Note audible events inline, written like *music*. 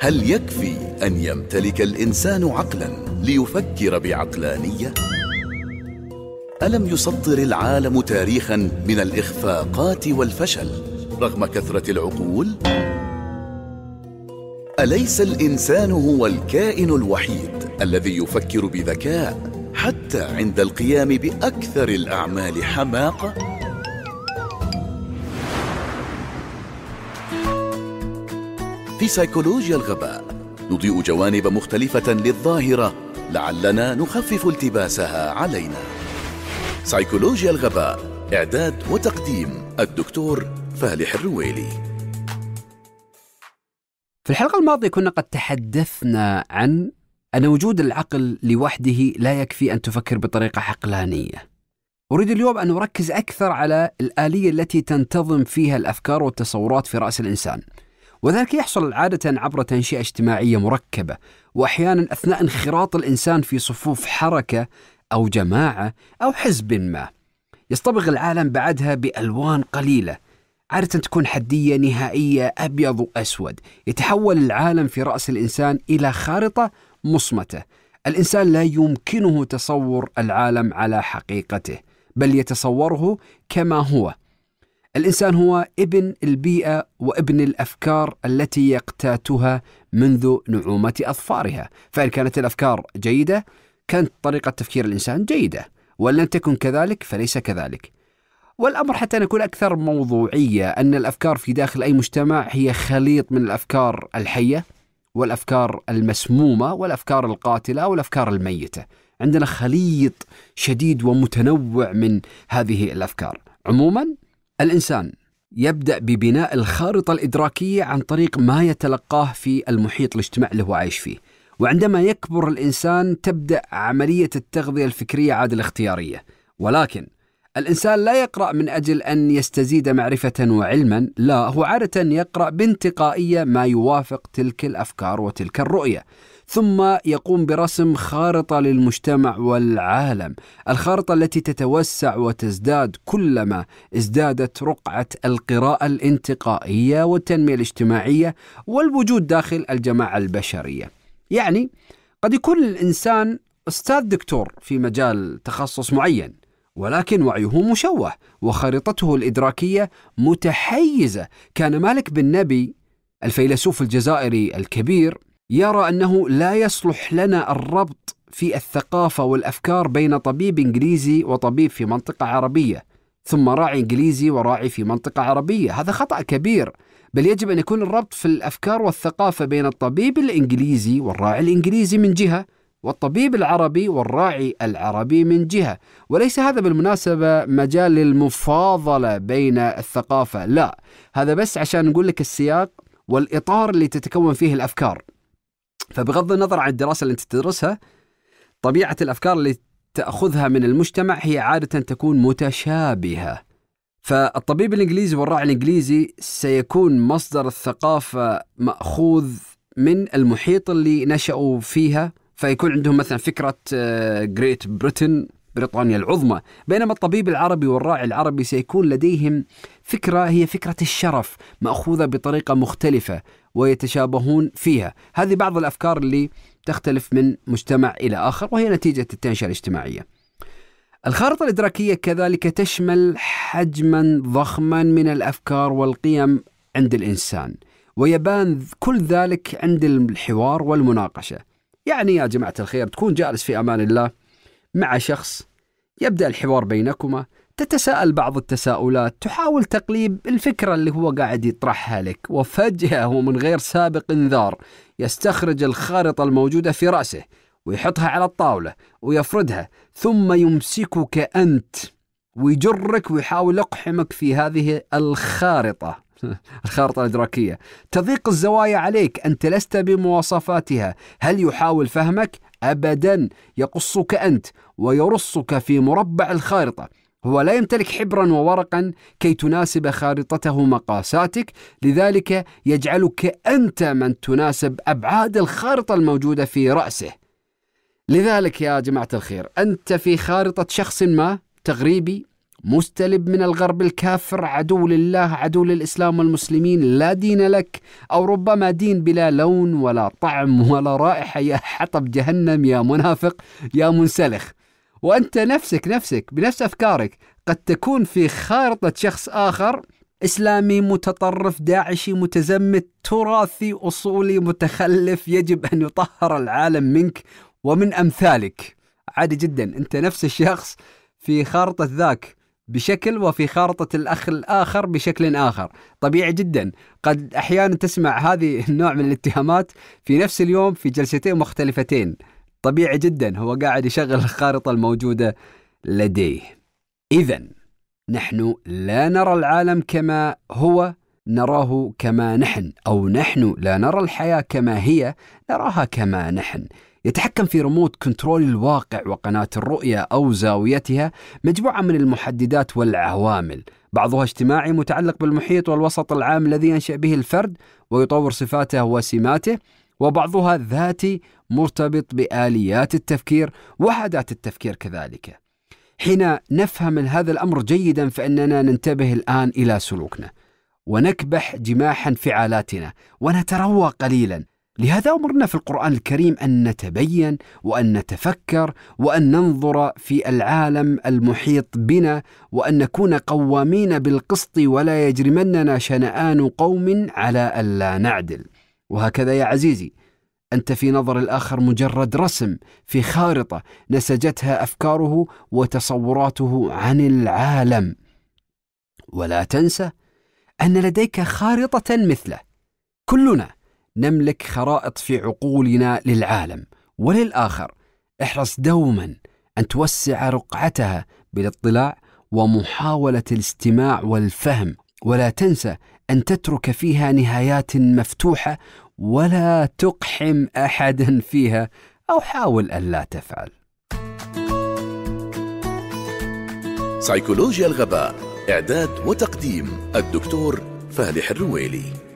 هل يكفي أن يمتلك الإنسان عقلا ليفكر بعقلانية؟ ألم يسطر العالم تاريخا من الإخفاقات والفشل رغم كثرة العقول؟ أليس الإنسان هو الكائن الوحيد الذي يفكر بذكاء حتى عند القيام بأكثر الأعمال حماقة؟ في سيكولوجيا الغباء نضيء جوانب مختلفة للظاهرة لعلنا نخفف التباسها علينا سيكولوجيا الغباء إعداد وتقديم الدكتور فالح الرويلي في الحلقة الماضية كنا قد تحدثنا عن أن وجود العقل لوحده لا يكفي أن تفكر بطريقة عقلانية. أريد اليوم أن نركز أكثر على الآلية التي تنتظم فيها الأفكار والتصورات في رأس الإنسان. وذلك يحصل عادة عبر تنشئة اجتماعية مركبة، وأحيانا أثناء انخراط الإنسان في صفوف حركة أو جماعة أو حزب ما. يصطبغ العالم بعدها بألوان قليلة عادة تكون حدية نهائية أبيض وأسود. يتحول العالم في رأس الإنسان إلى خارطة مصمتة. الإنسان لا يمكنه تصور العالم على حقيقته بل يتصوره كما هو. الإنسان هو ابن البيئة وابن الأفكار التي يقتاتها منذ نعومة أظفارها. فإن كانت الأفكار جيدة كانت طريقة تفكير الإنسان جيدة. وإن لم تكن كذلك فليس كذلك. والأمر حتى نكون أكثر موضوعية أن الأفكار في داخل أي مجتمع هي خليط من الأفكار الحية والأفكار المسمومة والأفكار القاتلة والأفكار الميتة. عندنا خليط شديد ومتنوع من هذه الأفكار. عموما الإنسان يبدأ ببناء الخارطة الإدراكية عن طريق ما يتلقاه في المحيط الاجتماعي اللي هو عايش فيه. وعندما يكبر الإنسان تبدأ عملية التغذية الفكرية عاد الاختيارية. ولكن الإنسان لا يقرأ من أجل أن يستزيد معرفة وعلما لا هو عادة يقرأ بانتقائية ما يوافق تلك الأفكار وتلك الرؤية ثم يقوم برسم خارطة للمجتمع والعالم الخارطة التي تتوسع وتزداد كلما ازدادت رقعة القراءة الانتقائية والتنمية الاجتماعية والوجود داخل الجماعة البشرية. يعني قد يكون الإنسان أستاذ دكتور في مجال تخصص معين ولكن وعيه مشوه وخريطته الإدراكية متحيزة. كان مالك بن نبي الفيلسوف الجزائري الكبير يرى أنه لا يصلح لنا الربط في الثقافة والأفكار بين طبيب إنجليزي وطبيب في منطقة عربية ثم راعي إنجليزي وراعي في منطقة عربية. هذا خطأ كبير بل يجب أن يكون الربط في الأفكار والثقافة بين الطبيب الإنجليزي والراعي الإنجليزي من جهة والطبيب العربي والراعي العربي من جهة. وليس هذا بالمناسبة مجال للمفاضلة بين الثقافة. لا هذا بس عشان نقول لك السياق والإطار اللي تتكون فيه الأفكار. فبغض النظر عن الدراسة اللي أنت تدرسها طبيعة الأفكار اللي تأخذها من المجتمع هي عادة تكون متشابهة. فالطبيب الإنجليزي والراعي الإنجليزي سيكون مصدر الثقافة مأخوذ من المحيط اللي نشأوا فيها. فيكون عندهم مثلا فكرة جريت بريتن بريطانيا العظمى. بينما الطبيب العربي والراعي العربي سيكون لديهم فكرة هي فكرة الشرف مأخوذة بطريقة مختلفة ويتشابهون فيها. هذه بعض الأفكار اللي تختلف من مجتمع إلى آخر وهي نتيجة التنشئة الاجتماعية. الخارطة الإدراكية كذلك تشمل حجما ضخما من الأفكار والقيم عند الإنسان ويبان كل ذلك عند الحوار والمناقشة. يعني يا جماعة الخير تكون جالس في أمان الله مع شخص يبدأ الحوار بينكما تتساءل بعض التساؤلات تحاول تقليب الفكرة اللي هو قاعد يطرحها لك وفجأة ومن غير سابق انذار يستخرج الخارطة الموجودة في رأسه ويحطها على الطاولة ويفردها ثم يمسكك أنت ويجرك ويحاول يقحمك في هذه الخارطة. *laughs* الخارطة الإدراكية. تضيق الزوايا عليك أنت لست بمواصفاتها. هل يحاول فهمك؟ أبدا. يقصك أنت ويرصك في مربع الخارطة. هو لا يمتلك حبرا وورقا كي تناسب خارطته مقاساتك. لذلك يجعلك أنت من تناسب أبعاد الخارطة الموجودة في رأسه. لذلك يا جماعة الخير أنت في خارطة شخص ما تغريبي؟ مستلب من الغرب الكافر عدو لله عدو للإسلام والمسلمين لا دين لك أو ربما دين بلا لون ولا طعم *laughs* ولا رائحة. يا حطب جهنم يا منافق يا منسلخ. وأنت نفسك نفسك بنفس أفكارك قد تكون في خارطة شخص آخر إسلامي متطرف داعشي متزمت تراثي أصولي متخلف يجب أن يطهر العالم منك ومن أمثالك. عادي جدا أنت نفس الشخص في خارطة ذاك. بشكل وفي خارطة الأخ الآخر بشكل آخر. طبيعي جدا. قد أحيانا تسمع هذه النوع من الاتهامات في نفس اليوم في جلستين مختلفتين. طبيعي جدا. هو قاعد يشغل الخارطة الموجودة لديه. إذا نحن لا نرى العالم كما هو نراه كما نحن أو نحن لا نرى الحياة كما هي نراها كما نحن. يتحكم في ريموت كنترول الواقع وقناة الرؤية أو زاويتها مجموعة من المحددات والعوامل. بعضها اجتماعي متعلق بالمحيط والوسط العام الذي ينشأ به الفرد ويطور صفاته وسماته وبعضها ذاتي مرتبط بآليات التفكير وعادات التفكير كذلك. حين نفهم هذا الأمر جيدا فإننا ننتبه الآن إلى سلوكنا ونكبح جماح انفعالاتنا ونتروى قليلا. لهذا أمرنا في القرآن الكريم أن نتبين وأن نتفكر وأن ننظر في العالم المحيط بنا وأن نكون قوامين بالقسط ولا يجرمننا شنآن قوم على ألا نعدل. وهكذا يا عزيزي أنت في نظر الآخر مجرد رسم في خارطة نسجتها أفكاره وتصوراته عن العالم. ولا تنسى أن لديك خارطة مثله. كلنا نملك خرائط في عقولنا للعالم وللآخر. احرص دوما أن توسع رقعتها بالاطلاع ومحاولة الاستماع والفهم. ولا تنسى أن تترك فيها نهايات مفتوحة ولا تقحم أحدا فيها أو حاول ألا تفعل. سيكولوجيا الغباء إعداد وتقديم الدكتور فالح الرويلي.